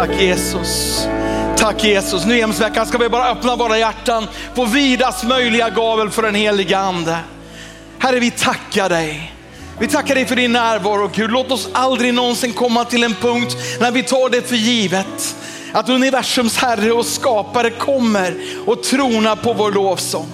Tack Jesus. Tack Jesus. Nu veckan ska vi bara öppna våra hjärtan på vidast möjliga gavel för den helige ande. Herre, vi tackar dig. Vi tackar dig för din närvaro Gud. Låt oss aldrig någonsin komma till en punkt när vi tar det för givet. Att universums Herre och skapare kommer och tronar på vår lovsång.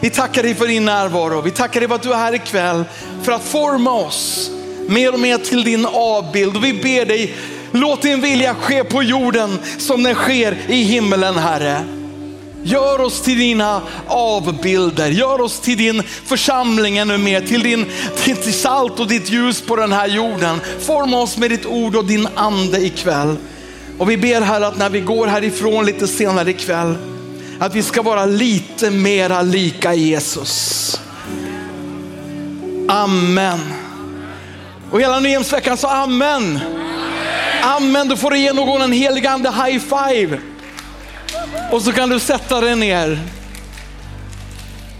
Vi tackar dig för din närvaro. Vi tackar dig för att du är här ikväll för att forma oss mer och mer till din avbild. Och vi ber dig, låt din vilja ske på jorden som den sker i himmelen Herre. Gör oss till dina avbilder, gör oss till din församling ännu mer, till din till salt och ditt ljus på den här jorden. Forma oss med ditt ord och din ande ikväll. Och vi ber Herre att när vi går härifrån lite senare ikväll, att vi ska vara lite mera lika Jesus. Amen. Och hela Nyhemsveckan sa amen. Amen, då får du ge någon en helig ande high five. Och så kan du sätta dig ner.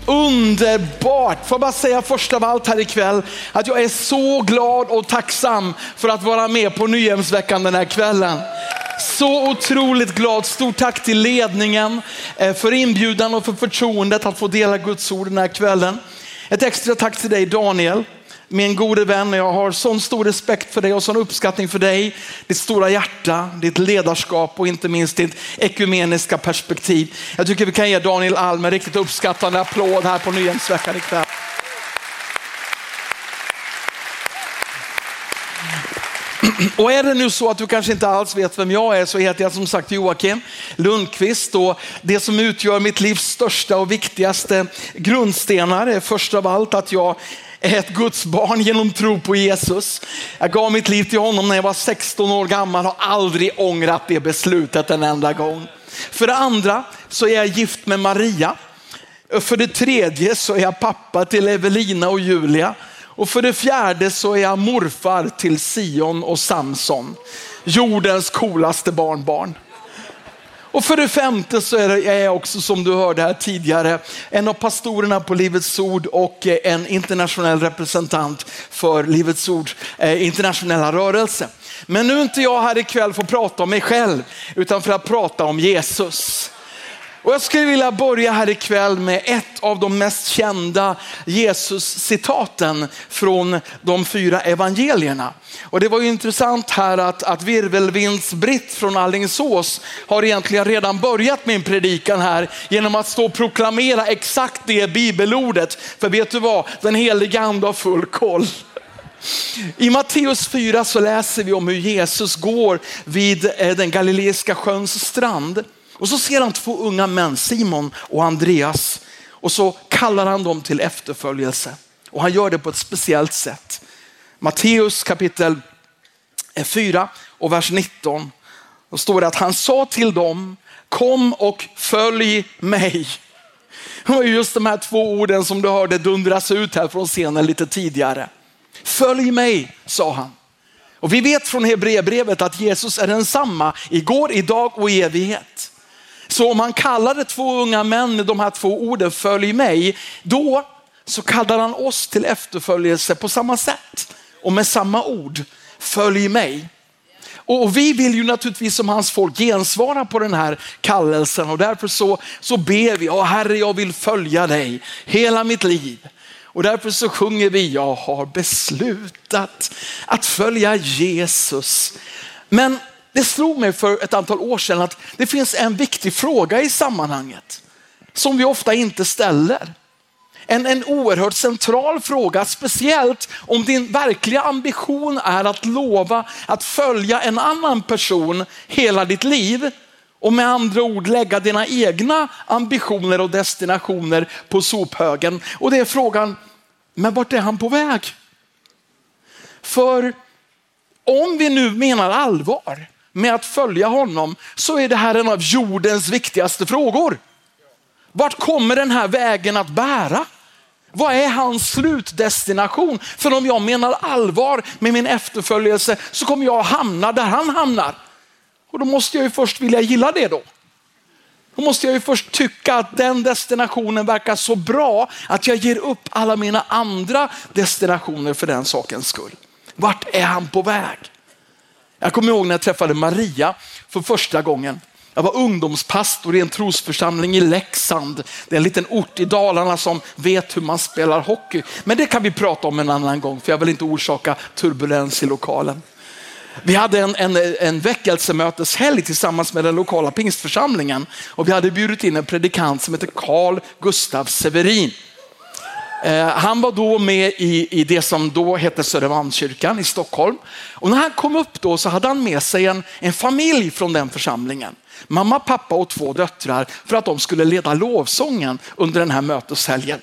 Underbart! Får jag bara säga först av allt här ikväll att jag är så glad och tacksam för att vara med på Nyhemsveckan den här kvällen. Så otroligt glad. Stort tack till ledningen eh, för inbjudan och för förtroendet att få dela Guds ord den här kvällen. Ett extra tack till dig Daniel min gode vän. Jag har sån stor respekt för dig och sån uppskattning för dig, ditt stora hjärta, ditt ledarskap och inte minst ditt ekumeniska perspektiv. Jag tycker vi kan ge Daniel Alm en riktigt uppskattande applåd här på Nyhemsveckan ikväll. Och är det nu så att du kanske inte alls vet vem jag är så heter jag som sagt Joakim Lundqvist och det som utgör mitt livs största och viktigaste grundstenar är först av allt att jag är ett Guds barn genom tro på Jesus. Jag gav mitt liv till honom när jag var 16 år gammal och aldrig ångrat det beslutet en enda gång. För det andra så är jag gift med Maria. För det tredje så är jag pappa till Evelina och Julia. Och för det fjärde så är jag morfar till Sion och Samson. Jordens coolaste barnbarn. Och för det femte så är jag också, som du hörde här tidigare, en av pastorerna på Livets Ord och eh, en internationell representant för Livets Ord eh, internationella rörelse. Men nu är inte jag här ikväll för att prata om mig själv, utan för att prata om Jesus. Och jag skulle vilja börja här ikväll med ett av de mest kända Jesus-citaten från de fyra evangelierna. Och det var ju intressant här att, att virvelvinds-Britt från Allingsås har egentligen redan börjat min predikan här genom att stå och proklamera exakt det bibelordet. För vet du vad, den heliga ande har full koll. I Matteus 4 så läser vi om hur Jesus går vid eh, den galileiska sjöns strand. Och så ser han två unga män, Simon och Andreas. Och så kallar han dem till efterföljelse. Och han gör det på ett speciellt sätt. Matteus kapitel eh, 4 och vers 19. Då står det att han sa till dem, kom och följ mig. Det var just de här två orden som du hörde dundras ut här från scenen lite tidigare. Följ mig, sa han. Och vi vet från Hebreerbrevet att Jesus är densamma igår, idag och i evighet. Så om han kallade två unga män med de här två orden, följ mig, då så kallar han oss till efterföljelse på samma sätt och med samma ord, följ mig. Och vi vill ju naturligtvis som hans folk gensvara på den här kallelsen och därför så, så ber vi, oh, Herre jag vill följa dig hela mitt liv. Och därför så sjunger vi, jag har beslutat att följa Jesus. Men det slog mig för ett antal år sedan att det finns en viktig fråga i sammanhanget som vi ofta inte ställer. En, en oerhört central fråga, speciellt om din verkliga ambition är att lova att följa en annan person hela ditt liv och med andra ord lägga dina egna ambitioner och destinationer på sophögen. Och det är frågan, men vart är han på väg? För om vi nu menar allvar med att följa honom så är det här en av jordens viktigaste frågor. Vart kommer den här vägen att bära? Vad är hans slutdestination? För om jag menar allvar med min efterföljelse så kommer jag hamna där han hamnar. Och då måste jag ju först vilja gilla det då. Då måste jag ju först tycka att den destinationen verkar så bra att jag ger upp alla mina andra destinationer för den sakens skull. Vart är han på väg? Jag kommer ihåg när jag träffade Maria för första gången. Jag var ungdomspastor i en trosförsamling i Leksand. Det är en liten ort i Dalarna som vet hur man spelar hockey. Men det kan vi prata om en annan gång för jag vill inte orsaka turbulens i lokalen. Vi hade en, en, en väckelsemöteshelg tillsammans med den lokala pingstförsamlingen och vi hade bjudit in en predikant som heter Carl Gustav Severin. Eh, han var då med i, i det som då hette Södermalmskyrkan i Stockholm. Och när han kom upp då så hade han med sig en, en familj från den församlingen. Mamma, pappa och två döttrar för att de skulle leda lovsången under den här möteshelgen.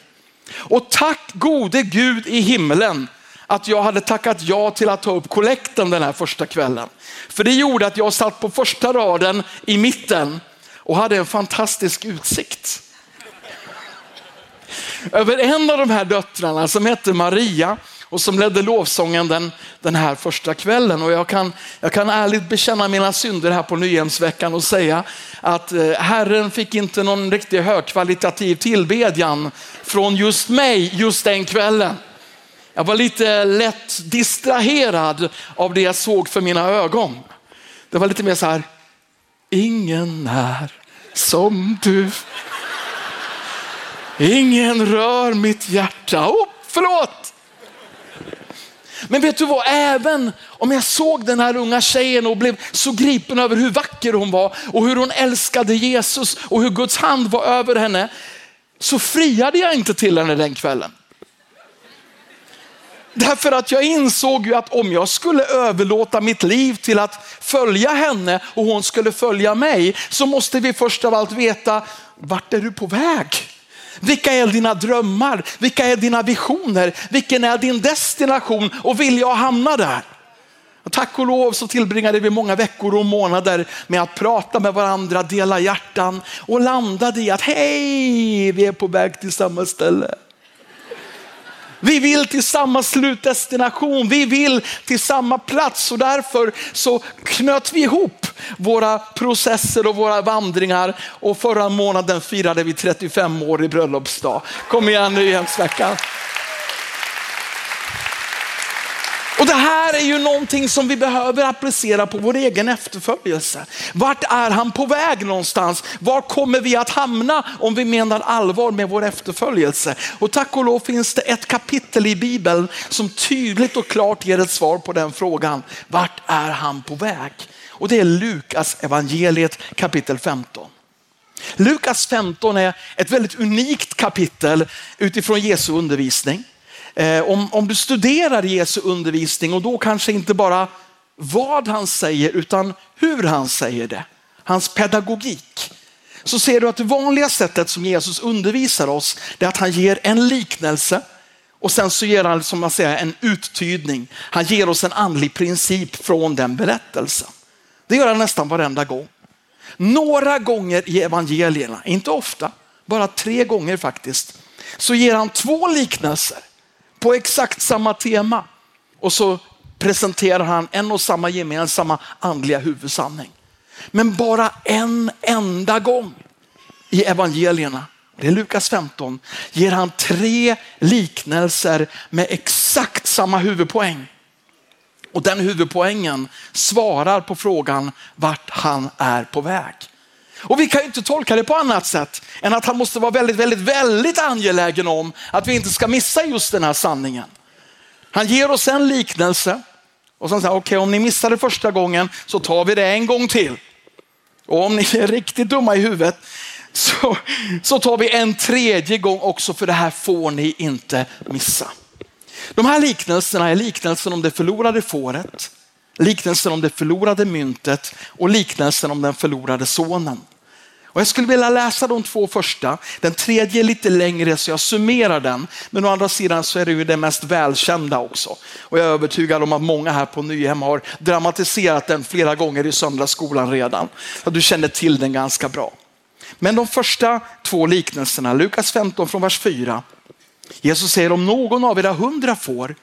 Och tack gode Gud i himlen att jag hade tackat ja till att ta upp kollekten den här första kvällen. För det gjorde att jag satt på första raden i mitten och hade en fantastisk utsikt. Över en av de här döttrarna som hette Maria och som ledde lovsången den, den här första kvällen. Och jag kan, jag kan ärligt bekänna mina synder här på Nyhemsveckan och säga att eh, Herren fick inte någon riktigt högkvalitativ tillbedjan från just mig just den kvällen. Jag var lite lätt distraherad av det jag såg för mina ögon. Det var lite mer så här, ingen är som du. Ingen rör mitt hjärta. Oh, förlåt! Men vet du vad, även om jag såg den här unga tjejen och blev så gripen över hur vacker hon var och hur hon älskade Jesus och hur Guds hand var över henne, så friade jag inte till henne den kvällen. Därför att jag insåg ju att om jag skulle överlåta mitt liv till att följa henne och hon skulle följa mig, så måste vi först av allt veta, vart är du på väg? Vilka är dina drömmar? Vilka är dina visioner? Vilken är din destination? Och vill jag hamna där? Tack och lov så tillbringade vi många veckor och månader med att prata med varandra, dela hjärtan och landade i att hej, vi är på väg till samma ställe. Vi vill till samma slutdestination, vi vill till samma plats och därför så knöt vi ihop våra processer och våra vandringar och förra månaden firade vi 35 år i bröllopsdag. Kom igen nu Jämsveckan. Och det här är ju någonting som vi behöver applicera på vår egen efterföljelse. Vart är han på väg någonstans? Var kommer vi att hamna om vi menar allvar med vår efterföljelse? Och tack och lov finns det ett kapitel i Bibeln som tydligt och klart ger ett svar på den frågan. Vart är han på väg? Och det är Lukas evangeliet kapitel 15. Lukas 15 är ett väldigt unikt kapitel utifrån Jesu undervisning. Eh, om, om du studerar Jesu undervisning och då kanske inte bara vad han säger utan hur han säger det, hans pedagogik, så ser du att det vanliga sättet som Jesus undervisar oss är att han ger en liknelse och sen så ger han som man säger, en uttydning. Han ger oss en andlig princip från den berättelsen. Det gör han nästan varenda gång. Några gånger i evangelierna, inte ofta, bara tre gånger faktiskt, så ger han två liknelser på exakt samma tema. Och så presenterar han en och samma gemensamma andliga huvudsanning. Men bara en enda gång i evangelierna, det är Lukas 15, ger han tre liknelser med exakt samma huvudpoäng. Och den huvudpoängen svarar på frågan vart han är på väg. Och vi kan inte tolka det på annat sätt än att han måste vara väldigt, väldigt, väldigt angelägen om att vi inte ska missa just den här sanningen. Han ger oss en liknelse och sen säger okej okay, om ni missade första gången så tar vi det en gång till. Och om ni är riktigt dumma i huvudet så, så tar vi en tredje gång också för det här får ni inte missa. De här liknelserna är liknelsen om det förlorade fåret, liknelsen om det förlorade myntet och liknelsen om den förlorade sonen. Och jag skulle vilja läsa de två första. Den tredje är lite längre så jag summerar den. Men å andra sidan så är det ju det mest välkända också. Och jag är övertygad om att många här på Nyhem har dramatiserat den flera gånger i söndagsskolan redan. Så du känner till den ganska bra. Men de första två liknelserna, Lukas 15 från vers 4. Jesus säger om någon av era hundra får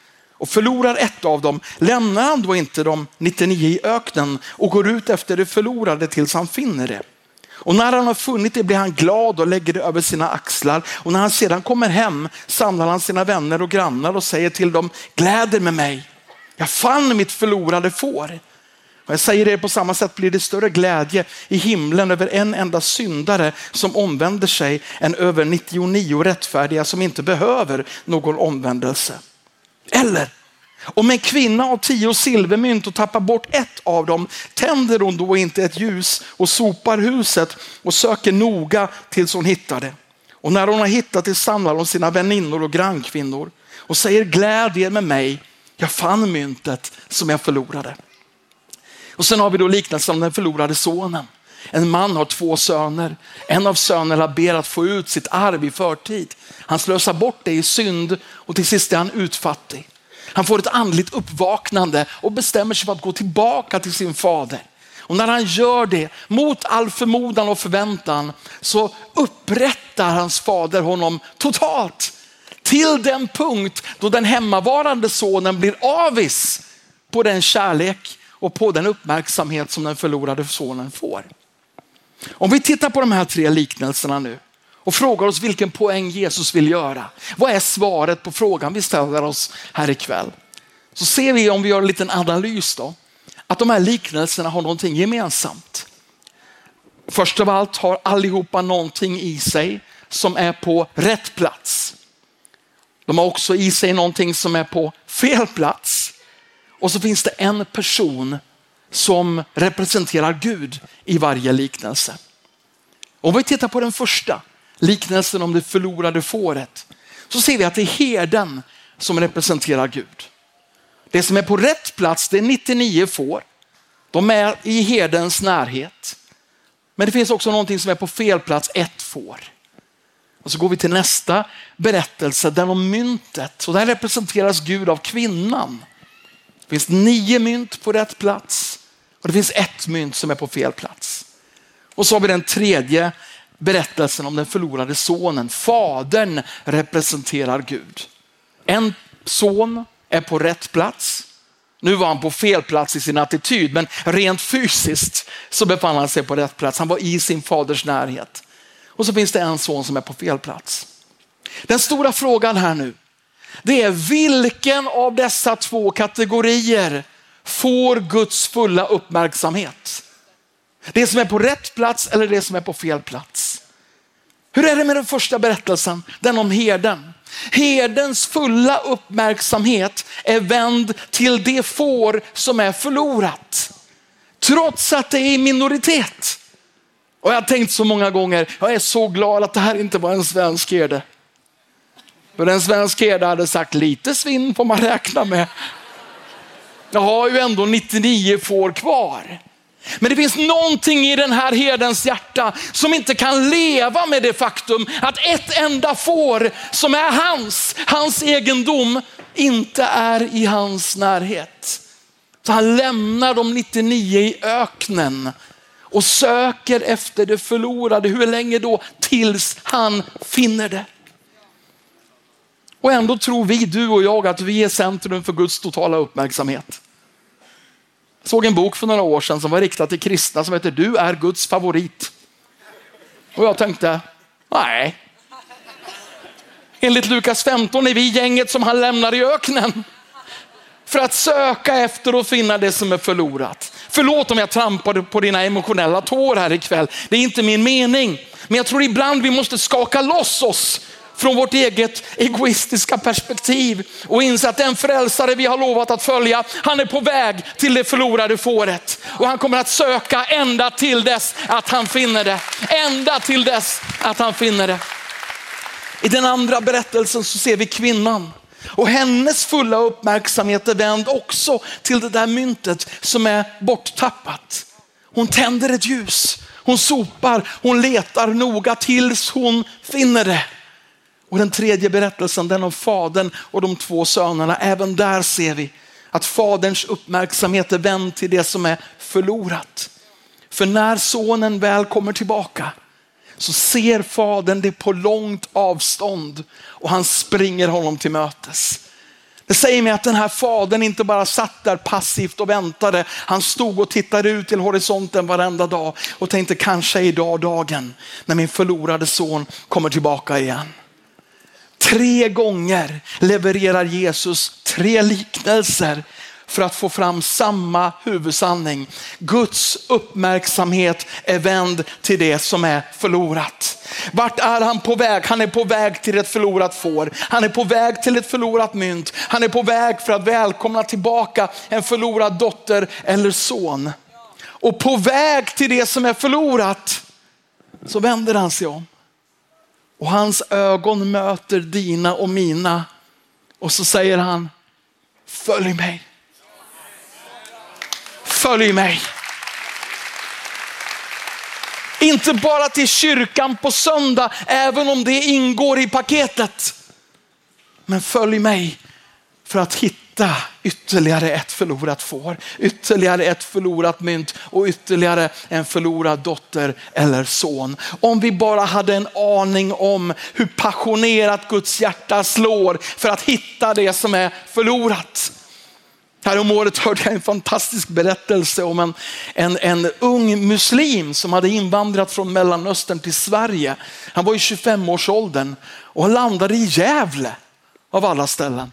och förlorar ett av dem, lämnar han då inte de 99 i öknen och går ut efter det förlorade tills han finner det. Och när han har funnit det blir han glad och lägger det över sina axlar. Och när han sedan kommer hem samlar han sina vänner och grannar och säger till dem, gläder med mig. Jag fann mitt förlorade får. Och jag säger det på samma sätt blir det större glädje i himlen över en enda syndare som omvänder sig än över 99 rättfärdiga som inte behöver någon omvändelse. Eller om en kvinna har tio silvermynt och tappar bort ett av dem, tänder hon då inte ett ljus och sopar huset och söker noga tills hon hittar det. Och när hon har hittat det samlar hon sina väninnor och grannkvinnor och säger gläd er med mig, jag fann myntet som jag förlorade. Och sen har vi då liknelsen om den förlorade sonen. En man har två söner. En av sönerna ber att få ut sitt arv i förtid. Han slösar bort det i synd och till sist är han utfattig. Han får ett andligt uppvaknande och bestämmer sig för att gå tillbaka till sin fader. Och när han gör det, mot all förmodan och förväntan, så upprättar hans fader honom totalt. Till den punkt då den hemmavarande sonen blir avis på den kärlek och på den uppmärksamhet som den förlorade sonen får. Om vi tittar på de här tre liknelserna nu och frågar oss vilken poäng Jesus vill göra. Vad är svaret på frågan vi ställer oss här ikväll? Så ser vi om vi gör en liten analys då, att de här liknelserna har någonting gemensamt. Först av allt har allihopa någonting i sig som är på rätt plats. De har också i sig någonting som är på fel plats. Och så finns det en person som representerar Gud i varje liknelse. Om vi tittar på den första, liknelsen om det förlorade fåret, så ser vi att det är herden som representerar Gud. Det som är på rätt plats, det är 99 får. De är i herdens närhet. Men det finns också någonting som är på fel plats, ett får. Och så går vi till nästa berättelse, den om myntet. Och där representeras Gud av kvinnan. Det finns nio mynt på rätt plats och det finns ett mynt som är på fel plats. Och så har vi den tredje berättelsen om den förlorade sonen. Fadern representerar Gud. En son är på rätt plats. Nu var han på fel plats i sin attityd, men rent fysiskt så befann han sig på rätt plats. Han var i sin faders närhet. Och så finns det en son som är på fel plats. Den stora frågan här nu, det är vilken av dessa två kategorier får Guds fulla uppmärksamhet? Det som är på rätt plats eller det som är på fel plats? Hur är det med den första berättelsen, den om herden? Herdens fulla uppmärksamhet är vänd till det får som är förlorat. Trots att det är i minoritet. Och jag har tänkt så många gånger, jag är så glad att det här inte var en svensk herde. För en svensk herde hade sagt lite svinn får man räkna med. Jag har ju ändå 99 får kvar. Men det finns någonting i den här herdens hjärta som inte kan leva med det faktum att ett enda får som är hans, hans egendom, inte är i hans närhet. Så han lämnar de 99 i öknen och söker efter det förlorade. Hur länge då? Tills han finner det. Och ändå tror vi, du och jag, att vi är centrum för Guds totala uppmärksamhet. Jag såg en bok för några år sedan som var riktad till kristna som heter Du är Guds favorit. Och jag tänkte, nej. Enligt Lukas 15 är vi gänget som han lämnar i öknen. För att söka efter och finna det som är förlorat. Förlåt om jag trampade på dina emotionella tår här ikväll. Det är inte min mening. Men jag tror ibland vi måste skaka loss oss från vårt eget egoistiska perspektiv och inse att den frälsare vi har lovat att följa, han är på väg till det förlorade fåret. Och han kommer att söka ända till dess att han finner det. Ända till dess att han finner det. I den andra berättelsen så ser vi kvinnan och hennes fulla uppmärksamhet är vänd också till det där myntet som är borttappat. Hon tänder ett ljus, hon sopar, hon letar noga tills hon finner det. Och den tredje berättelsen, den om fadern och de två sönerna, även där ser vi att faderns uppmärksamhet är vänd till det som är förlorat. För när sonen väl kommer tillbaka så ser fadern det på långt avstånd och han springer honom till mötes. Det säger mig att den här fadern inte bara satt där passivt och väntade. Han stod och tittade ut till horisonten varenda dag och tänkte kanske är idag dagen när min förlorade son kommer tillbaka igen. Tre gånger levererar Jesus tre liknelser för att få fram samma huvudsanning. Guds uppmärksamhet är vänd till det som är förlorat. Vart är han på väg? Han är på väg till ett förlorat får. Han är på väg till ett förlorat mynt. Han är på väg för att välkomna tillbaka en förlorad dotter eller son. Och på väg till det som är förlorat så vänder han sig om. Och hans ögon möter dina och mina. Och så säger han, följ mig. Följ mig. Inte bara till kyrkan på söndag, även om det ingår i paketet. Men följ mig för att hitta ytterligare ett förlorat får, ytterligare ett förlorat mynt och ytterligare en förlorad dotter eller son. Om vi bara hade en aning om hur passionerat Guds hjärta slår för att hitta det som är förlorat. Häromåret hörde jag en fantastisk berättelse om en, en, en ung muslim som hade invandrat från Mellanöstern till Sverige. Han var i 25-årsåldern och landade i Gävle av alla ställen.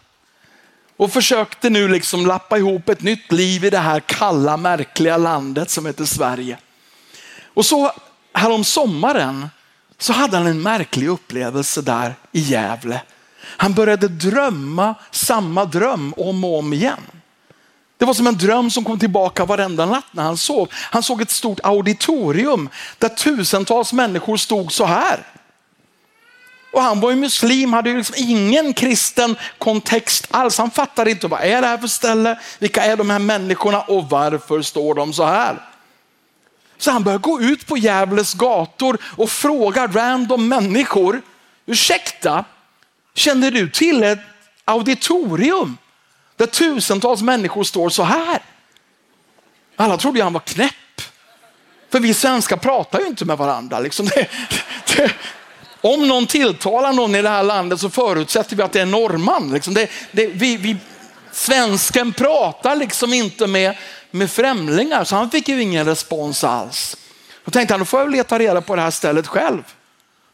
Och försökte nu liksom lappa ihop ett nytt liv i det här kalla, märkliga landet som heter Sverige. Och så härom sommaren så hade han en märklig upplevelse där i Gävle. Han började drömma samma dröm om och om igen. Det var som en dröm som kom tillbaka varenda natt när han sov. Han såg ett stort auditorium där tusentals människor stod så här. Och han var ju muslim, hade ju liksom ingen kristen kontext alls. Han fattade inte vad är det här för ställe, vilka är de här människorna och varför står de så här? Så han började gå ut på Gävles gator och fråga random människor, ursäkta, känner du till ett auditorium där tusentals människor står så här? Alla trodde han var knäpp. För vi svenskar pratar ju inte med varandra. Liksom det, det, om någon tilltalar någon i det här landet så förutsätter vi att det är norrman. Liksom det, det, vi, vi, svensken pratar liksom inte med, med främlingar så han fick ju ingen respons alls. Då tänkte han, då får jag leta reda på det här stället själv.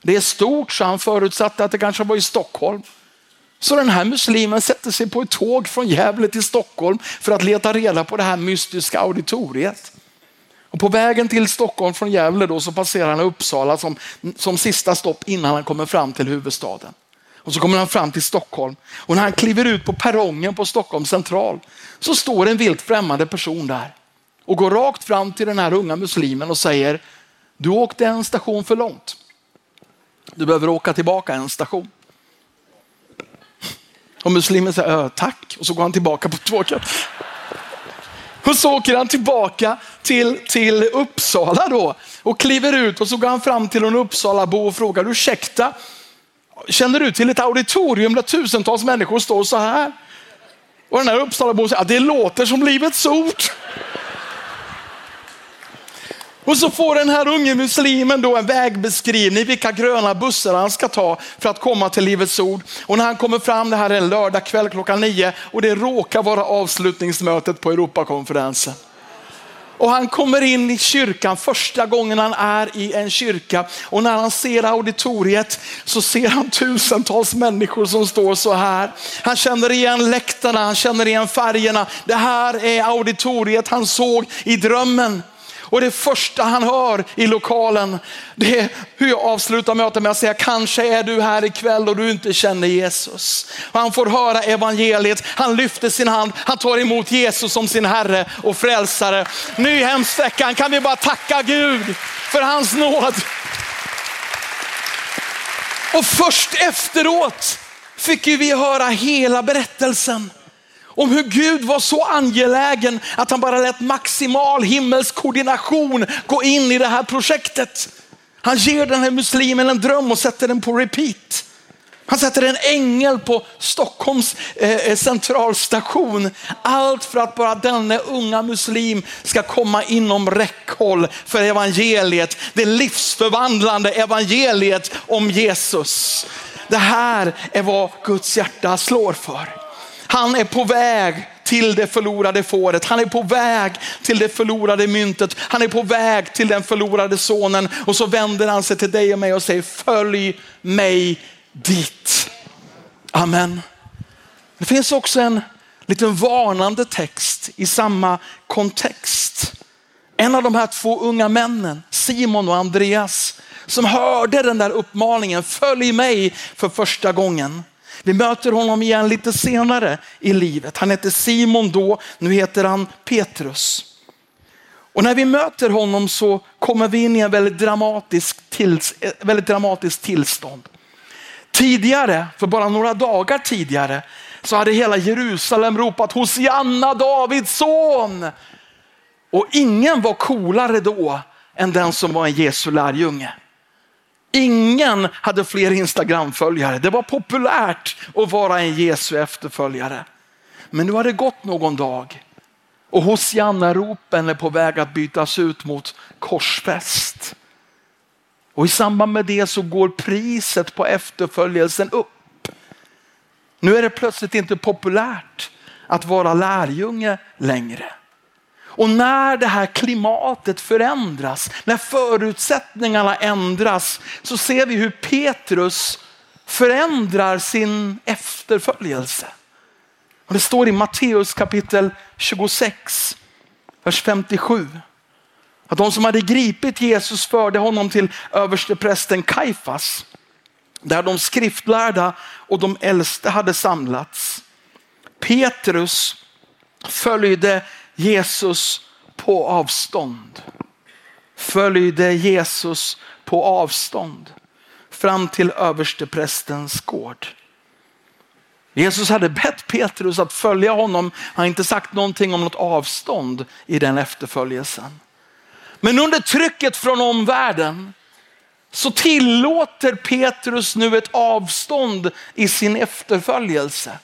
Det är stort så han förutsatte att det kanske var i Stockholm. Så den här muslimen sätter sig på ett tåg från Gävle till Stockholm för att leta reda på det här mystiska auditoriet. Och på vägen till Stockholm från Gävle då så passerar han Uppsala som, som sista stopp innan han kommer fram till huvudstaden. Och så kommer han fram till Stockholm och när han kliver ut på perrongen på Stockholms central så står en vilt främmande person där och går rakt fram till den här unga muslimen och säger, du åkte en station för långt. Du behöver åka tillbaka en station. Och muslimen säger, tack, och så går han tillbaka på tåget. Och så åker han tillbaka till, till Uppsala då och kliver ut och så går han fram till en Uppsalabo och frågar, ursäkta, känner du till ett auditorium där tusentals människor står så här? Och den här Uppsalabon säger, det låter som Livets ord. Och så får den här unge muslimen då en vägbeskrivning vilka gröna bussar han ska ta för att komma till Livets Ord. Och när han kommer fram, det här är en lördag kväll klockan nio och det råkar vara avslutningsmötet på Europakonferensen. Och han kommer in i kyrkan första gången han är i en kyrka och när han ser auditoriet så ser han tusentals människor som står så här. Han känner igen läktarna, han känner igen färgerna. Det här är auditoriet han såg i drömmen. Och det första han hör i lokalen, det är hur jag avslutar mötet med att säga, kanske är du här ikväll och du inte känner Jesus. Och han får höra evangeliet, han lyfter sin hand, han tar emot Jesus som sin Herre och frälsare. Nyhemsveckan kan vi bara tacka Gud för hans nåd. Och först efteråt fick vi höra hela berättelsen om hur Gud var så angelägen att han bara lät maximal himmelsk koordination gå in i det här projektet. Han ger den här muslimen en dröm och sätter den på repeat. Han sätter en ängel på Stockholms eh, eh centralstation. Allt för att bara denna unga muslim ska komma inom räckhåll för evangeliet. Det livsförvandlande evangeliet om Jesus. Det här är vad Guds hjärta slår för. Han är på väg till det förlorade fåret. Han är på väg till det förlorade myntet. Han är på väg till den förlorade sonen. Och så vänder han sig till dig och mig och säger följ mig dit. Amen. Det finns också en liten varnande text i samma kontext. En av de här två unga männen, Simon och Andreas, som hörde den där uppmaningen, följ mig för första gången. Vi möter honom igen lite senare i livet. Han hette Simon då, nu heter han Petrus. Och när vi möter honom så kommer vi in i en väldigt dramatisk, tills, eh, väldigt dramatisk tillstånd. Tidigare, för bara några dagar tidigare, så hade hela Jerusalem ropat Hosianna Davids son. Och ingen var coolare då än den som var en Jesu lärjunge. Ingen hade fler Instagram-följare. Det var populärt att vara en Jesu efterföljare. Men nu har det gått någon dag och Hosianna-ropen är på väg att bytas ut mot korsfäst. Och i samband med det så går priset på efterföljelsen upp. Nu är det plötsligt inte populärt att vara lärjunge längre. Och när det här klimatet förändras, när förutsättningarna ändras, så ser vi hur Petrus förändrar sin efterföljelse. Och det står i Matteus kapitel 26, vers 57. Att de som hade gripit Jesus förde honom till översteprästen Kaifas, där de skriftlärda och de äldste hade samlats. Petrus följde Jesus på avstånd. Följde Jesus på avstånd fram till översteprästens gård. Jesus hade bett Petrus att följa honom. Han har inte sagt någonting om något avstånd i den efterföljelsen. Men under trycket från omvärlden så tillåter Petrus nu ett avstånd i sin efterföljelse.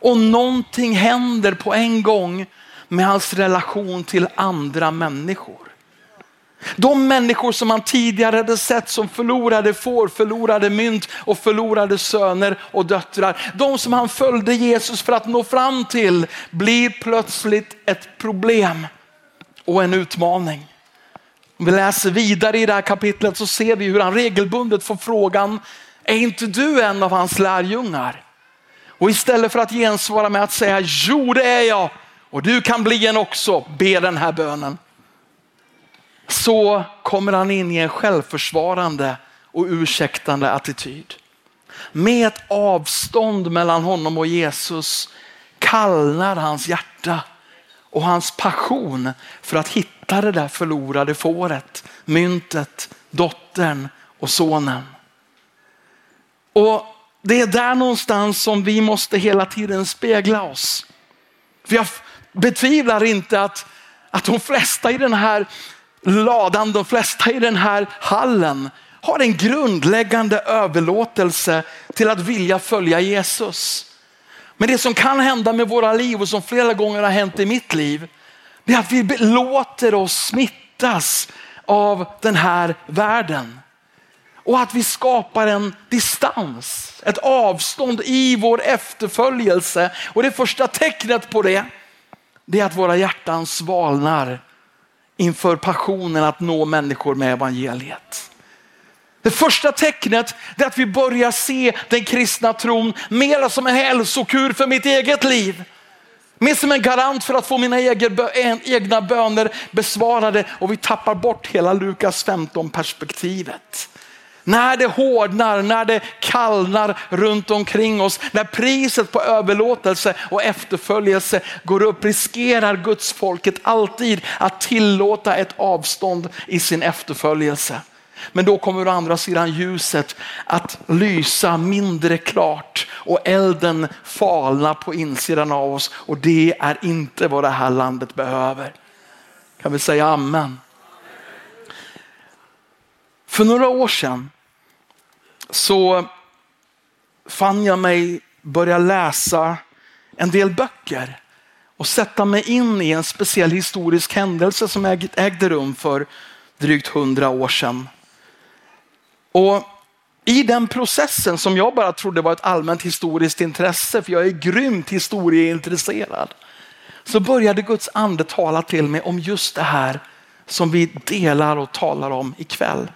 Och någonting händer på en gång med hans relation till andra människor. De människor som han tidigare hade sett som förlorade får, förlorade mynt och förlorade söner och döttrar. De som han följde Jesus för att nå fram till blir plötsligt ett problem och en utmaning. Om vi läser vidare i det här kapitlet så ser vi hur han regelbundet får frågan, är inte du en av hans lärjungar? Och istället för att gensvara med att säga, jo det är jag och du kan bli en också, be den här bönen så kommer han in i en självförsvarande och ursäktande attityd. Med ett avstånd mellan honom och Jesus kallnar hans hjärta och hans passion för att hitta det där förlorade fåret, myntet, dottern och sonen. Och Det är där någonstans som vi måste hela tiden spegla oss. För jag betvivlar inte att, att de flesta i den här ladan, de flesta i den här hallen har en grundläggande överlåtelse till att vilja följa Jesus. Men det som kan hända med våra liv och som flera gånger har hänt i mitt liv, det är att vi låter oss smittas av den här världen. Och att vi skapar en distans, ett avstånd i vår efterföljelse. Och det första tecknet på det, det är att våra hjärtan svalnar inför passionen att nå människor med evangeliet. Det första tecknet är att vi börjar se den kristna tron mer som en hälsokur för mitt eget liv. Mer som en garant för att få mina egna böner besvarade och vi tappar bort hela Lukas 15 perspektivet. När det hårdnar, när det kallnar runt omkring oss, när priset på överlåtelse och efterföljelse går upp, riskerar Guds folket alltid att tillåta ett avstånd i sin efterföljelse. Men då kommer å andra sidan ljuset att lysa mindre klart och elden falna på insidan av oss och det är inte vad det här landet behöver. Kan vi säga amen? För några år sedan så fann jag mig börja läsa en del böcker och sätta mig in i en speciell historisk händelse som ägde rum för drygt hundra år sedan. Och i den processen som jag bara trodde var ett allmänt historiskt intresse, för jag är grymt historieintresserad, så började Guds ande tala till mig om just det här som vi delar och talar om ikväll.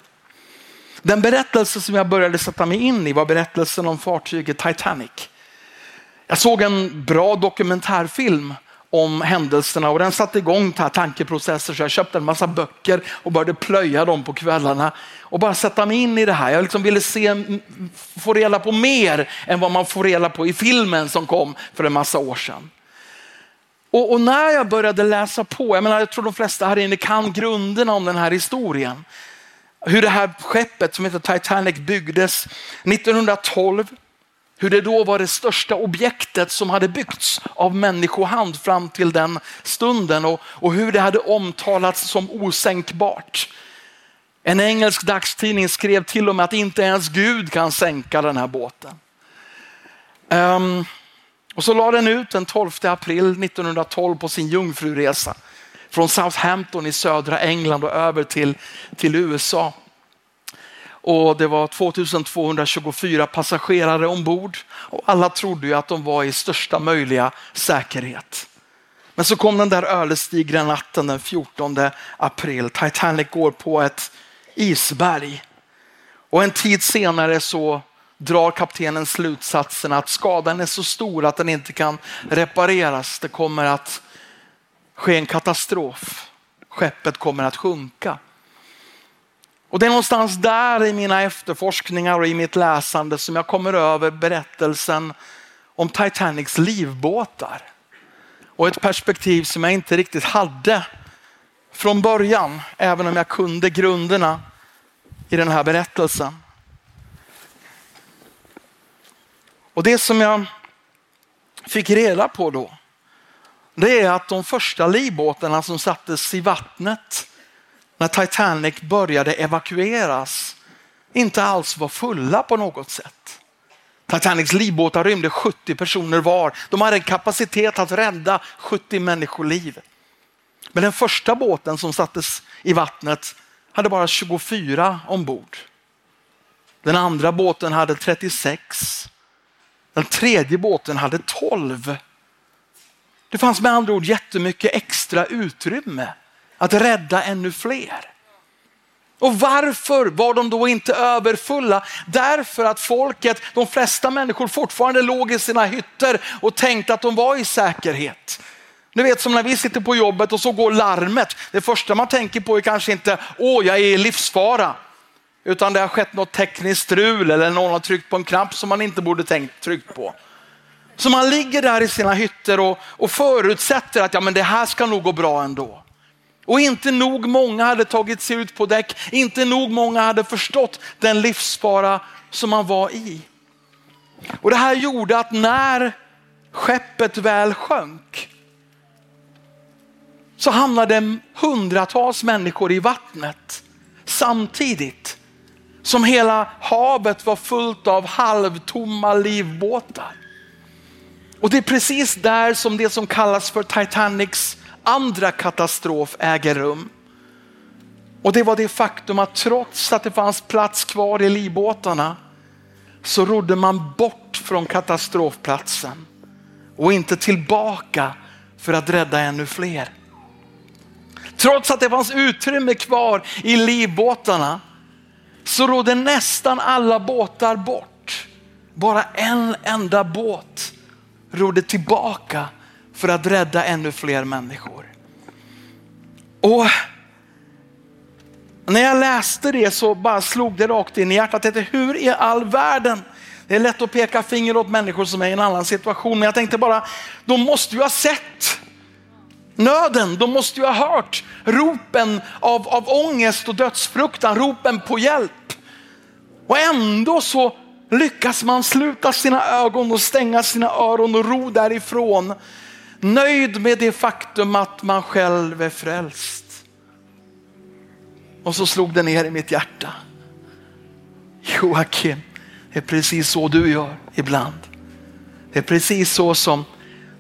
Den berättelse som jag började sätta mig in i var berättelsen om fartyget Titanic. Jag såg en bra dokumentärfilm om händelserna och den satte igång tankeprocesser så jag köpte en massa böcker och började plöja dem på kvällarna och bara sätta mig in i det här. Jag liksom ville se, få reda på mer än vad man får reda på i filmen som kom för en massa år sedan. Och, och när jag började läsa på, jag, menar, jag tror de flesta här inne kan grunderna om den här historien. Hur det här skeppet som heter Titanic byggdes 1912 hur det då var det största objektet som hade byggts av människohand fram till den stunden och, och hur det hade omtalats som osänkbart. En engelsk dagstidning skrev till och med att inte ens Gud kan sänka den här båten. Um, och så la den ut den 12 april 1912 på sin jungfruresa från Southampton i södra England och över till, till USA och det var 2224 passagerare ombord och alla trodde ju att de var i största möjliga säkerhet. Men så kom den där ödesdigra natten den 14 april. Titanic går på ett isberg och en tid senare så drar kaptenen slutsatsen att skadan är så stor att den inte kan repareras. Det kommer att ske en katastrof. Skeppet kommer att sjunka. Och det är någonstans där i mina efterforskningar och i mitt läsande som jag kommer över berättelsen om Titanics livbåtar. Och ett perspektiv som jag inte riktigt hade från början, även om jag kunde grunderna i den här berättelsen. Och det som jag fick reda på då, det är att de första livbåtarna som sattes i vattnet när Titanic började evakueras inte alls var fulla på något sätt. Titanics livbåtar rymde 70 personer var. De hade en kapacitet att rädda 70 människoliv. Men den första båten som sattes i vattnet hade bara 24 ombord. Den andra båten hade 36. Den tredje båten hade 12. Det fanns med andra ord jättemycket extra utrymme att rädda ännu fler. Och varför var de då inte överfulla? Därför att folket, de flesta människor fortfarande låg i sina hytter och tänkte att de var i säkerhet. Du vet som när vi sitter på jobbet och så går larmet. Det första man tänker på är kanske inte, åh jag är i livsfara. Utan det har skett något tekniskt strul eller någon har tryckt på en knapp som man inte borde tänkt tryckt på. Så man ligger där i sina hytter och, och förutsätter att ja, men det här ska nog gå bra ändå. Och inte nog många hade tagit sig ut på däck, inte nog många hade förstått den livsfara som man var i. Och Det här gjorde att när skeppet väl sjönk så hamnade hundratals människor i vattnet samtidigt som hela havet var fullt av halvtomma livbåtar. Och det är precis där som det som kallas för Titanics andra katastrof äger rum. Och det var det faktum att trots att det fanns plats kvar i livbåtarna så rodde man bort från katastrofplatsen och inte tillbaka för att rädda ännu fler. Trots att det fanns utrymme kvar i livbåtarna så rodde nästan alla båtar bort. Bara en enda båt rodde tillbaka för att rädda ännu fler människor. Och när jag läste det så bara slog det rakt in i hjärtat. Hur i all världen? Det är lätt att peka finger åt människor som är i en annan situation, men jag tänkte bara, de måste ju ha sett nöden. De måste ju ha hört ropen av, av ångest och dödsfruktan, ropen på hjälp. Och ändå så lyckas man sluta sina ögon och stänga sina öron och ro därifrån nöjd med det faktum att man själv är frälst. Och så slog det ner i mitt hjärta. Joakim, det är precis så du gör ibland. Det är precis så som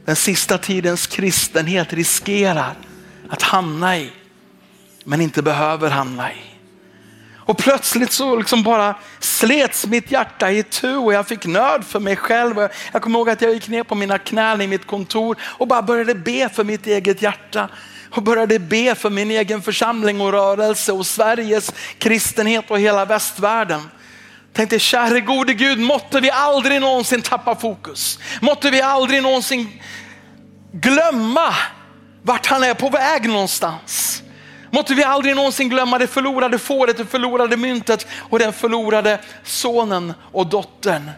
den sista tidens kristenhet riskerar att hamna i, men inte behöver hamna i. Och plötsligt så liksom bara slets mitt hjärta i tu och jag fick nöd för mig själv. Jag kommer ihåg att jag gick ner på mina knän i mitt kontor och bara började be för mitt eget hjärta. Och började be för min egen församling och rörelse och Sveriges kristenhet och hela västvärlden. Tänkte käre gode Gud, måtte vi aldrig någonsin tappa fokus. Måtte vi aldrig någonsin glömma vart han är på väg någonstans. Måtte vi aldrig någonsin glömma det förlorade fåret, det förlorade myntet och den förlorade sonen och dottern.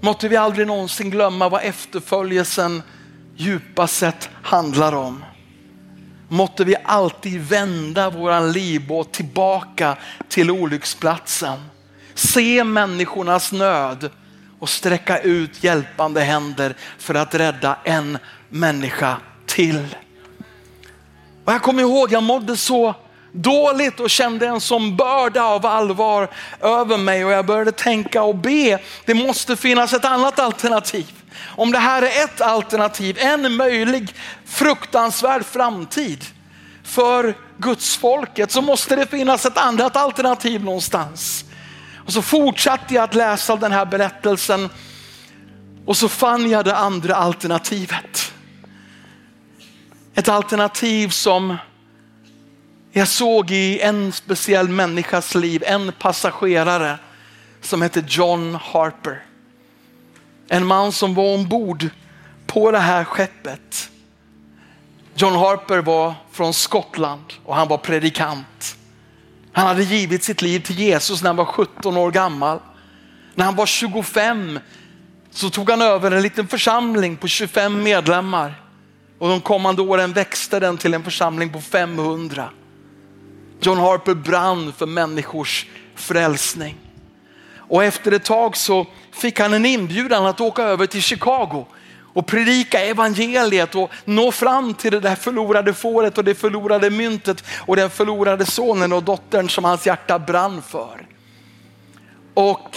Måtte vi aldrig någonsin glömma vad efterföljelsen djupast sett handlar om. Måtte vi alltid vända våran livbåt tillbaka till olycksplatsen. Se människornas nöd och sträcka ut hjälpande händer för att rädda en människa till. Och jag kommer ihåg, jag mådde så dåligt och kände en sån börda av allvar över mig och jag började tänka och be. Det måste finnas ett annat alternativ. Om det här är ett alternativ, en möjlig fruktansvärd framtid för Guds folket så måste det finnas ett annat alternativ någonstans. Och så fortsatte jag att läsa den här berättelsen och så fann jag det andra alternativet. Ett alternativ som jag såg i en speciell människas liv, en passagerare som hette John Harper. En man som var ombord på det här skeppet. John Harper var från Skottland och han var predikant. Han hade givit sitt liv till Jesus när han var 17 år gammal. När han var 25 så tog han över en liten församling på 25 medlemmar och de kommande åren växte den till en församling på 500. John Harper brann för människors frälsning. Och efter ett tag så fick han en inbjudan att åka över till Chicago och predika evangeliet och nå fram till det där förlorade fåret och det förlorade myntet och den förlorade sonen och dottern som hans hjärta brann för. Och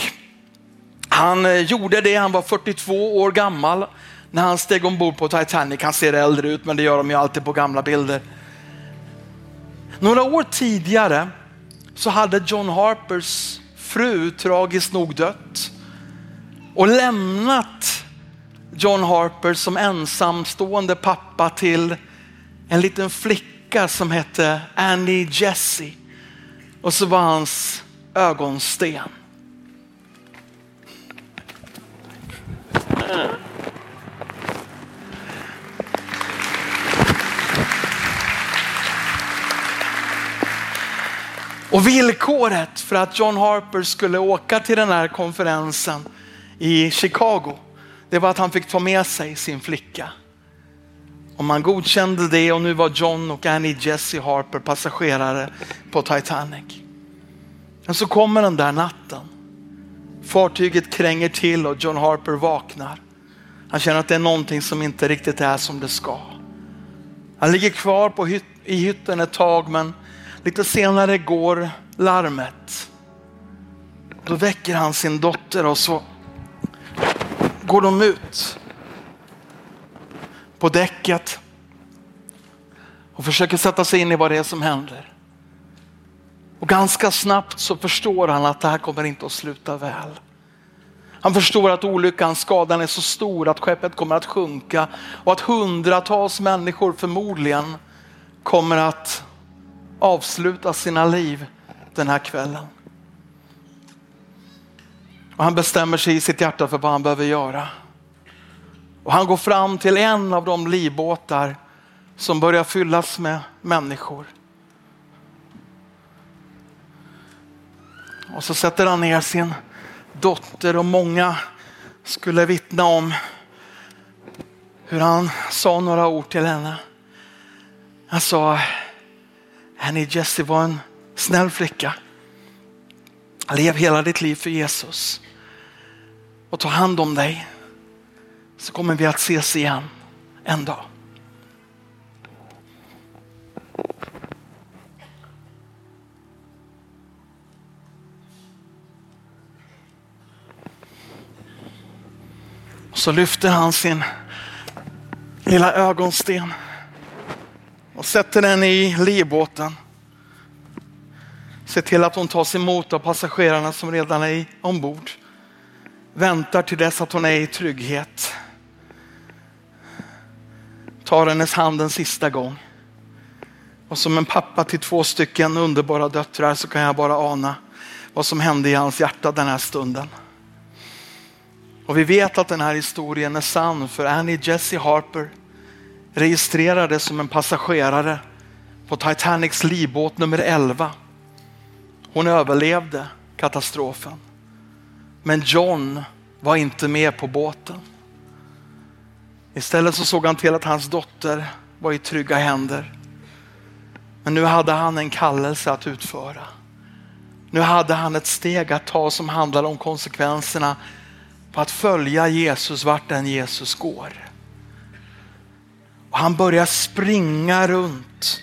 han eh, gjorde det, han var 42 år gammal när han steg ombord på Titanic. Han ser äldre ut men det gör de ju alltid på gamla bilder. Några år tidigare så hade John Harpers fru tragiskt nog dött och lämnat John Harper som ensamstående pappa till en liten flicka som hette Annie Jessie. Och så var hans ögonsten. Och villkoret för att John Harper skulle åka till den här konferensen i Chicago, det var att han fick ta med sig sin flicka. Och man godkände det och nu var John och Annie Jesse Harper passagerare på Titanic. Men så kommer den där natten. Fartyget kränger till och John Harper vaknar. Han känner att det är någonting som inte riktigt är som det ska. Han ligger kvar på hyt i hytten ett tag men Lite senare går larmet. Då väcker han sin dotter och så går de ut på däcket och försöker sätta sig in i vad det är som händer. Och ganska snabbt så förstår han att det här kommer inte att sluta väl. Han förstår att olyckan, skadan är så stor att skeppet kommer att sjunka och att hundratals människor förmodligen kommer att avsluta sina liv den här kvällen. Och han bestämmer sig i sitt hjärta för vad han behöver göra. Och han går fram till en av de livbåtar som börjar fyllas med människor. Och så sätter han ner sin dotter och många skulle vittna om hur han sa några ord till henne. Han sa, Annie Jessie var en snäll flicka. Lev hela ditt liv för Jesus och ta hand om dig så kommer vi att ses igen en dag. Så lyfter han sin lilla ögonsten och sätter den i livbåten. Se till att hon tas emot av passagerarna som redan är ombord. Väntar till dess att hon är i trygghet. Tar hennes hand en sista gång. Och som en pappa till två stycken underbara döttrar så kan jag bara ana vad som hände i hans hjärta den här stunden. Och vi vet att den här historien är sann för Annie Jessie Harper registrerades som en passagerare på Titanics livbåt nummer 11. Hon överlevde katastrofen. Men John var inte med på båten. Istället så såg han till att hans dotter var i trygga händer. Men nu hade han en kallelse att utföra. Nu hade han ett steg att ta som handlade om konsekvenserna på att följa Jesus vart den Jesus går. Och han börjar springa runt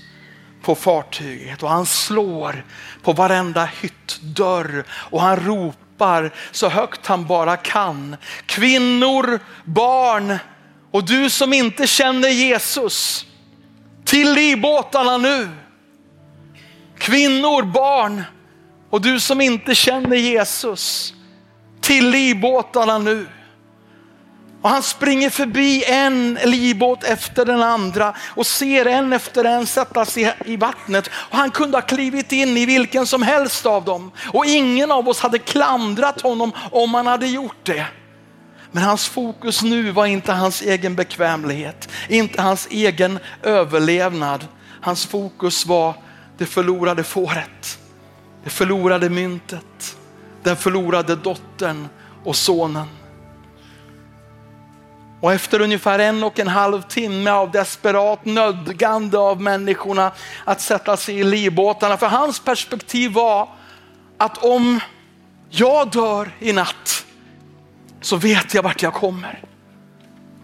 på fartyget och han slår på varenda hyttdörr och han ropar så högt han bara kan. Kvinnor, barn och du som inte känner Jesus, till livbåtarna nu. Kvinnor, barn och du som inte känner Jesus, till livbåtarna nu. Och han springer förbi en livbåt efter den andra och ser en efter en sätta sig i vattnet. Och han kunde ha klivit in i vilken som helst av dem. Och ingen av oss hade klandrat honom om han hade gjort det. Men hans fokus nu var inte hans egen bekvämlighet, inte hans egen överlevnad. Hans fokus var det förlorade fåret, det förlorade myntet, den förlorade dottern och sonen. Och efter ungefär en och en halv timme av desperat nödgande av människorna att sätta sig i livbåtarna. För hans perspektiv var att om jag dör i natt så vet jag vart jag kommer.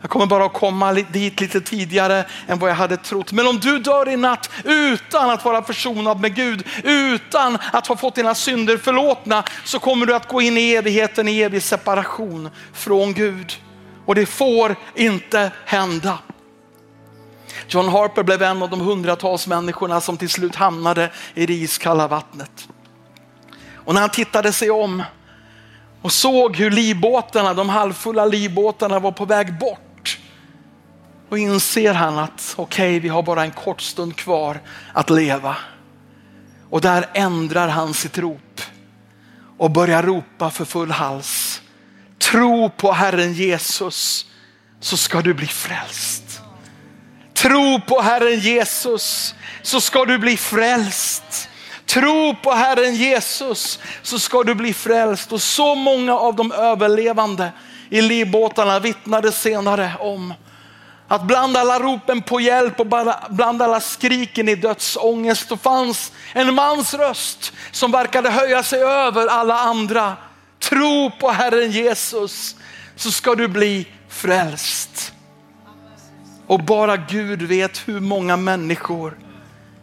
Jag kommer bara att komma dit lite tidigare än vad jag hade trott. Men om du dör i natt utan att vara försonad med Gud, utan att ha fått dina synder förlåtna, så kommer du att gå in i evigheten i evig separation från Gud. Och det får inte hända. John Harper blev en av de hundratals människorna som till slut hamnade i det iskalla vattnet. Och när han tittade sig om och såg hur livbåtarna, de halvfulla livbåtarna var på väg bort. Och inser han att okej, okay, vi har bara en kort stund kvar att leva. Och där ändrar han sitt rop och börjar ropa för full hals. Tro på Herren Jesus så ska du bli frälst. Tro på Herren Jesus så ska du bli frälst. Tro på Herren Jesus så ska du bli frälst. Och så många av de överlevande i livbåtarna vittnade senare om att bland alla ropen på hjälp och bland alla skriken i dödsångest så fanns en mans röst som verkade höja sig över alla andra. Tro på Herren Jesus så ska du bli frälst. Och bara Gud vet hur många människor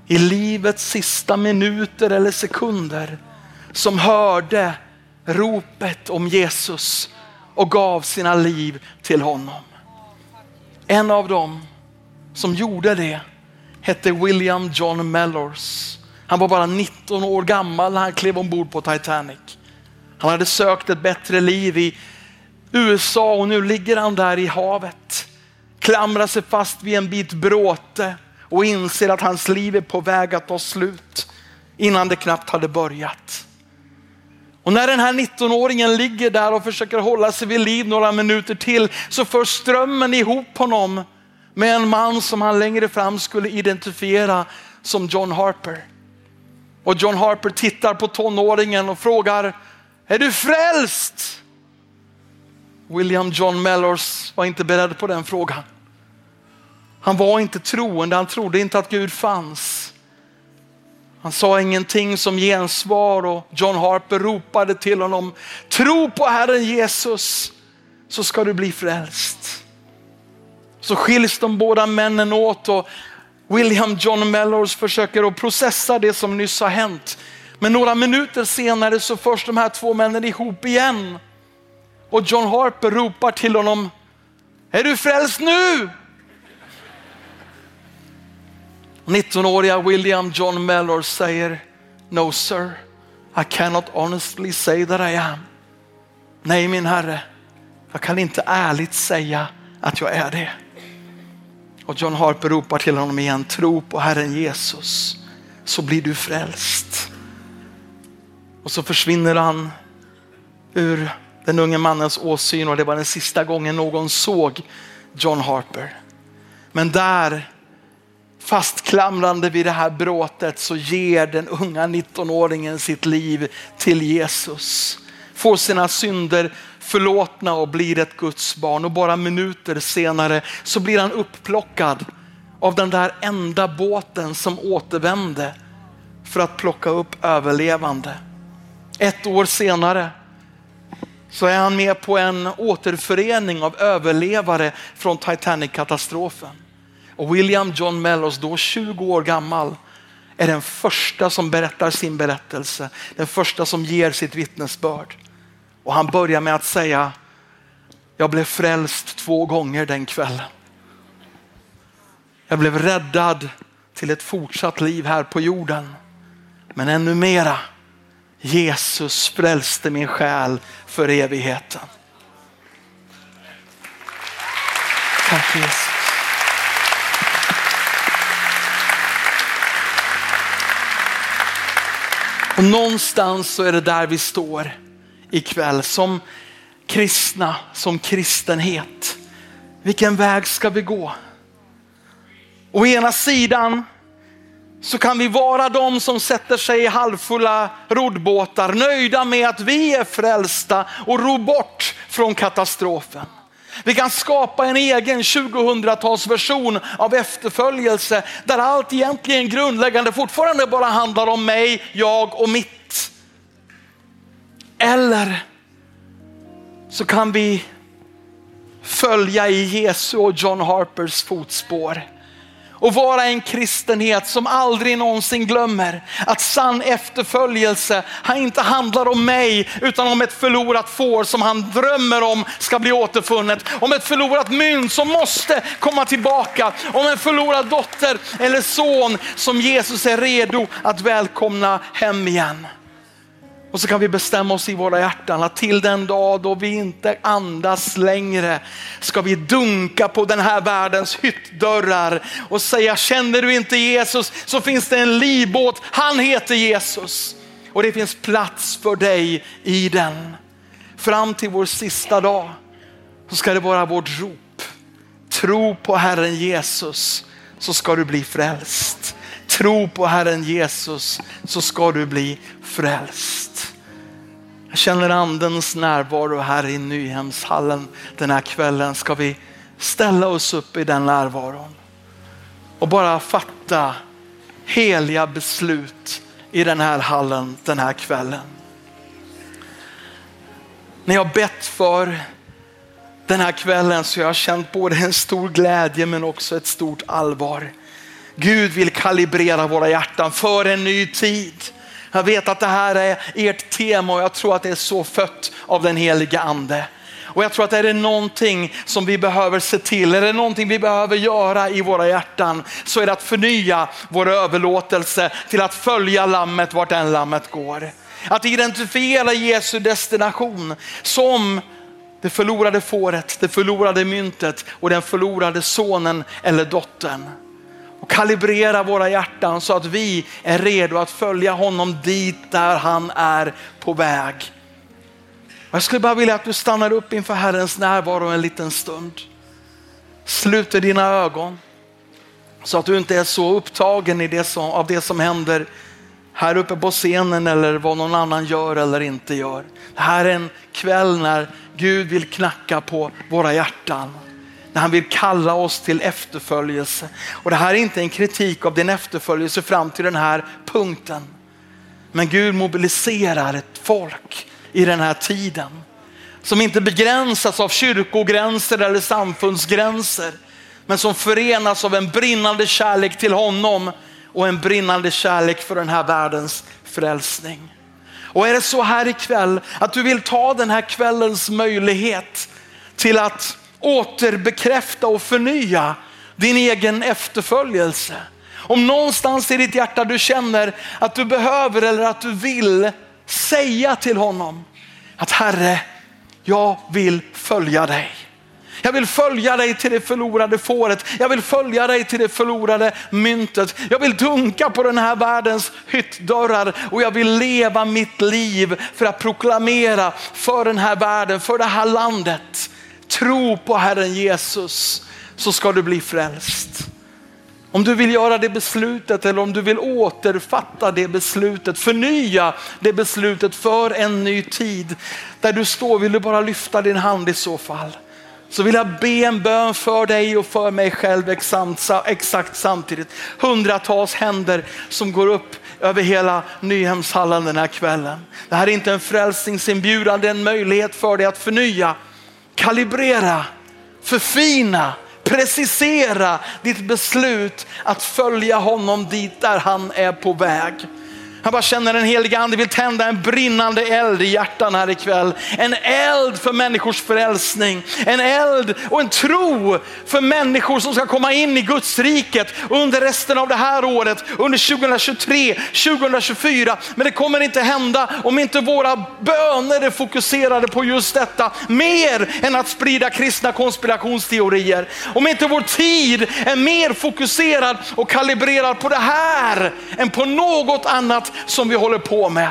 i livets sista minuter eller sekunder som hörde ropet om Jesus och gav sina liv till honom. En av dem som gjorde det hette William John Mellors. Han var bara 19 år gammal när han klev ombord på Titanic. Han hade sökt ett bättre liv i USA och nu ligger han där i havet. Klamrar sig fast vid en bit bråte och inser att hans liv är på väg att ta slut innan det knappt hade börjat. Och när den här 19-åringen ligger där och försöker hålla sig vid liv några minuter till så för strömmen ihop honom med en man som han längre fram skulle identifiera som John Harper. Och John Harper tittar på tonåringen och frågar, är du frälst? William John Mellors var inte beredd på den frågan. Han var inte troende, han trodde inte att Gud fanns. Han sa ingenting som gensvar och John Harper ropade till honom, tro på Herren Jesus så ska du bli frälst. Så skiljs de båda männen åt och William John Mellors försöker att processa det som nyss har hänt. Men några minuter senare så förs de här två männen ihop igen. Och John Harper ropar till honom, är du frälst nu? 19-åriga William John Mellor säger, No sir, I cannot honestly say that I am. Nej min herre, jag kan inte ärligt säga att jag är det. Och John Harper ropar till honom igen, tro på Herren Jesus så blir du frälst. Och så försvinner han ur den unge mannens åsyn och det var den sista gången någon såg John Harper. Men där, fastklamrande vid det här bråtet, så ger den unga 19-åringen sitt liv till Jesus. Får sina synder förlåtna och blir ett Guds barn och bara minuter senare så blir han upplockad av den där enda båten som återvände för att plocka upp överlevande. Ett år senare så är han med på en återförening av överlevare från Titanic-katastrofen. Och William John Mellos, då 20 år gammal, är den första som berättar sin berättelse, den första som ger sitt vittnesbörd. Och han börjar med att säga, jag blev frälst två gånger den kvällen. Jag blev räddad till ett fortsatt liv här på jorden. Men ännu mera, Jesus frälste min själ för evigheten. Tack Jesus. Och någonstans så är det där vi står ikväll som kristna, som kristenhet. Vilken väg ska vi gå? Å ena sidan så kan vi vara de som sätter sig i halvfulla roddbåtar, nöjda med att vi är frälsta och ro bort från katastrofen. Vi kan skapa en egen 2000-talsversion av efterföljelse där allt egentligen grundläggande fortfarande bara handlar om mig, jag och mitt. Eller så kan vi följa i Jesu och John Harpers fotspår och vara en kristenhet som aldrig någonsin glömmer att sann efterföljelse inte handlar om mig utan om ett förlorat får som han drömmer om ska bli återfunnet. Om ett förlorat mynt som måste komma tillbaka. Om en förlorad dotter eller son som Jesus är redo att välkomna hem igen. Och så kan vi bestämma oss i våra hjärtan att till den dag då vi inte andas längre ska vi dunka på den här världens hyttdörrar och säga känner du inte Jesus så finns det en livbåt, han heter Jesus. Och det finns plats för dig i den. Fram till vår sista dag så ska det vara vårt rop. Tro på Herren Jesus så ska du bli frälst. Tro på Herren Jesus så ska du bli frälst. Jag känner andens närvaro här i Nyhemshallen den här kvällen. Ska vi ställa oss upp i den närvaron och bara fatta heliga beslut i den här hallen den här kvällen. När jag bett för den här kvällen så jag har jag känt både en stor glädje men också ett stort allvar. Gud vill kalibrera våra hjärtan för en ny tid. Jag vet att det här är ert tema och jag tror att det är så fött av den heliga ande. Och jag tror att är det någonting som vi behöver se till, är det någonting vi behöver göra i våra hjärtan så är det att förnya vår överlåtelse till att följa lammet vart än lammet går. Att identifiera Jesu destination som det förlorade fåret, det förlorade myntet och den förlorade sonen eller dottern och kalibrera våra hjärtan så att vi är redo att följa honom dit där han är på väg. Jag skulle bara vilja att du stannar upp inför Herrens närvaro en liten stund. Sluter dina ögon så att du inte är så upptagen i det som, av det som händer här uppe på scenen eller vad någon annan gör eller inte gör. Det här är en kväll när Gud vill knacka på våra hjärtan när han vill kalla oss till efterföljelse. Och det här är inte en kritik av din efterföljelse fram till den här punkten. Men Gud mobiliserar ett folk i den här tiden som inte begränsas av kyrkogränser eller samfundsgränser, men som förenas av en brinnande kärlek till honom och en brinnande kärlek för den här världens frälsning. Och är det så här ikväll att du vill ta den här kvällens möjlighet till att återbekräfta och förnya din egen efterföljelse. Om någonstans i ditt hjärta du känner att du behöver eller att du vill säga till honom att Herre, jag vill följa dig. Jag vill följa dig till det förlorade fåret. Jag vill följa dig till det förlorade myntet. Jag vill dunka på den här världens hyttdörrar och jag vill leva mitt liv för att proklamera för den här världen, för det här landet. Tro på Herren Jesus så ska du bli frälst. Om du vill göra det beslutet eller om du vill återfatta det beslutet, förnya det beslutet för en ny tid. Där du står vill du bara lyfta din hand i så fall. Så vill jag be en bön för dig och för mig själv exakt, exakt samtidigt. Hundratals händer som går upp över hela Nyhemshallen den här kvällen. Det här är inte en frälsningsinbjudan, det är en möjlighet för dig att förnya, kalibrera, förfina, precisera ditt beslut att följa honom dit där han är på väg. Han bara känner den heliga ande vill tända en brinnande eld i hjärtan här ikväll. En eld för människors frälsning. En eld och en tro för människor som ska komma in i Guds riket under resten av det här året, under 2023, 2024. Men det kommer inte hända om inte våra böner är fokuserade på just detta. Mer än att sprida kristna konspirationsteorier. Om inte vår tid är mer fokuserad och kalibrerad på det här än på något annat som vi håller på med.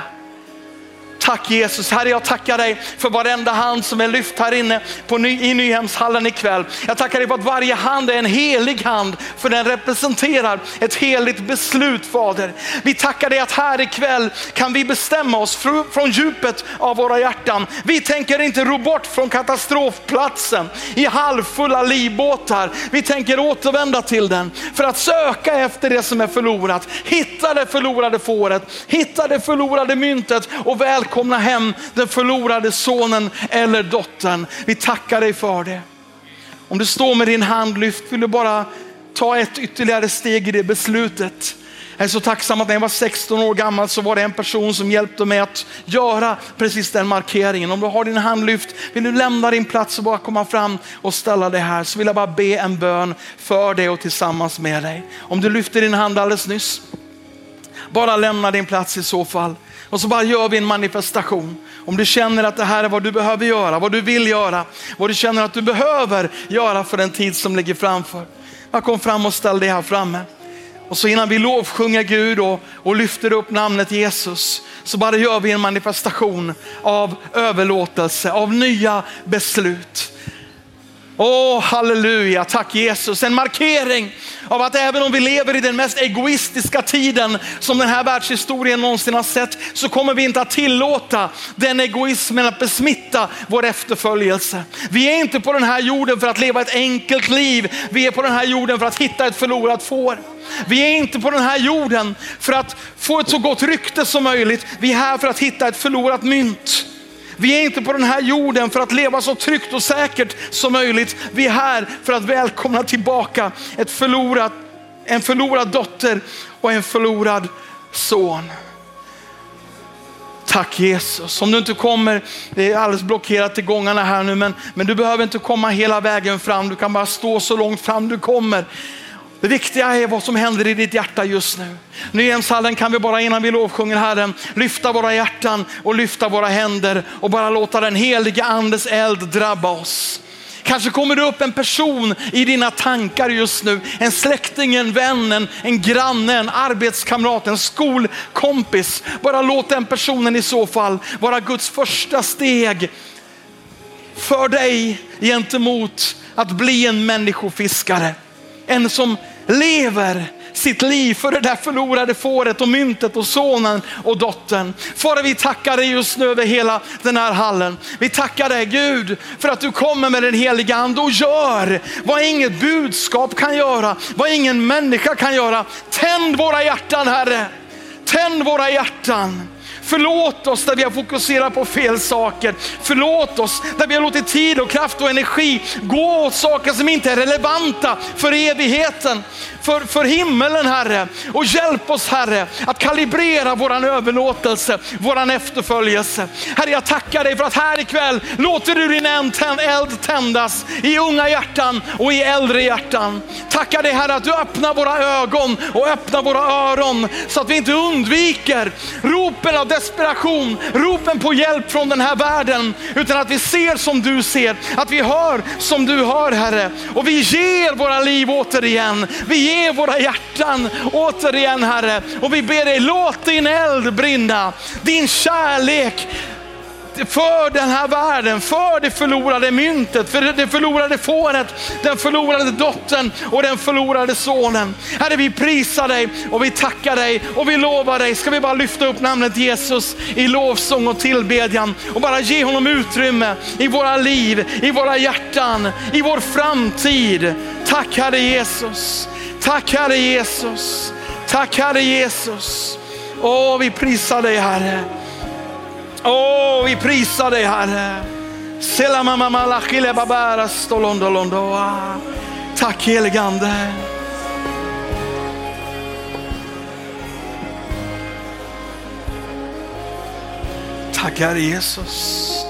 Tack Jesus, Herre jag tackar dig för varenda hand som är lyft här inne på ny, i Nyhemshallen ikväll. Jag tackar dig för att varje hand är en helig hand för den representerar ett heligt beslut Fader. Vi tackar dig att här ikväll kan vi bestämma oss från djupet av våra hjärtan. Vi tänker inte ro bort från katastrofplatsen i halvfulla livbåtar. Vi tänker återvända till den för att söka efter det som är förlorat. Hitta det förlorade fåret, hitta det förlorade myntet och välkomna välkomna hem den förlorade sonen eller dottern. Vi tackar dig för det. Om du står med din hand lyft vill du bara ta ett ytterligare steg i det beslutet. Jag är så tacksam att när jag var 16 år gammal så var det en person som hjälpte mig att göra precis den markeringen. Om du har din hand lyft, vill du lämna din plats och bara komma fram och ställa dig här så vill jag bara be en bön för dig och tillsammans med dig. Om du lyfter din hand alldeles nyss, bara lämna din plats i så fall. Och så bara gör vi en manifestation. Om du känner att det här är vad du behöver göra, vad du vill göra, vad du känner att du behöver göra för den tid som ligger framför. Bara kom fram och ställ dig här framme. Och så innan vi lovsjunger Gud och, och lyfter upp namnet Jesus så bara gör vi en manifestation av överlåtelse, av nya beslut. Åh, oh, halleluja, tack Jesus. En markering av att även om vi lever i den mest egoistiska tiden som den här världshistorien någonsin har sett, så kommer vi inte att tillåta den egoismen att besmitta vår efterföljelse. Vi är inte på den här jorden för att leva ett enkelt liv. Vi är på den här jorden för att hitta ett förlorat får. Vi är inte på den här jorden för att få ett så gott rykte som möjligt. Vi är här för att hitta ett förlorat mynt. Vi är inte på den här jorden för att leva så tryggt och säkert som möjligt. Vi är här för att välkomna tillbaka ett förlorat, en förlorad dotter och en förlorad son. Tack Jesus. Om du inte kommer, det är alldeles blockerat i gångarna här nu, men, men du behöver inte komma hela vägen fram. Du kan bara stå så långt fram du kommer. Det viktiga är vad som händer i ditt hjärta just nu. Nyhemshallen kan vi bara innan vi lovsjunger Herren lyfta våra hjärtan och lyfta våra händer och bara låta den heliga andes eld drabba oss. Kanske kommer det upp en person i dina tankar just nu. En släkting, en vän, en, en granne, en arbetskamrat, en skolkompis. Bara låt den personen i så fall vara Guds första steg för dig gentemot att bli en människofiskare. En som lever sitt liv för det där förlorade fåret och myntet och sonen och dottern. Fader vi tackar dig just nu över hela den här hallen. Vi tackar dig Gud för att du kommer med den heliga ande och gör vad inget budskap kan göra, vad ingen människa kan göra. Tänd våra hjärtan Herre, tänd våra hjärtan. Förlåt oss där vi har fokuserat på fel saker. Förlåt oss där vi har låtit tid och kraft och energi gå åt saker som inte är relevanta för evigheten för, för himmelen Herre. Och hjälp oss Herre att kalibrera våran överlåtelse, våran efterföljelse. Herre jag tackar dig för att här ikväll låter du din eld tändas i unga hjärtan och i äldre hjärtan. Tackar dig Herre att du öppnar våra ögon och öppnar våra öron så att vi inte undviker ropen av desperation, ropen på hjälp från den här världen, utan att vi ser som du ser, att vi hör som du hör Herre. Och vi ger våra liv återigen, vi ger våra hjärtan återigen Herre. Och vi ber dig, låt din eld brinna, din kärlek för den här världen, för det förlorade myntet, för det förlorade fåret, den förlorade dottern och den förlorade sonen. Herre, vi prisar dig och vi tackar dig och vi lovar dig. Ska vi bara lyfta upp namnet Jesus i lovsång och tillbedjan och bara ge honom utrymme i våra liv, i våra hjärtan, i vår framtid. Tack Herre Jesus. Tack Herre Jesus. Tack Herre Jesus. Åh, vi prisar dig Herre. Åh, vi prisar dig Herre. Tack heligande. Tack Herre Jesus.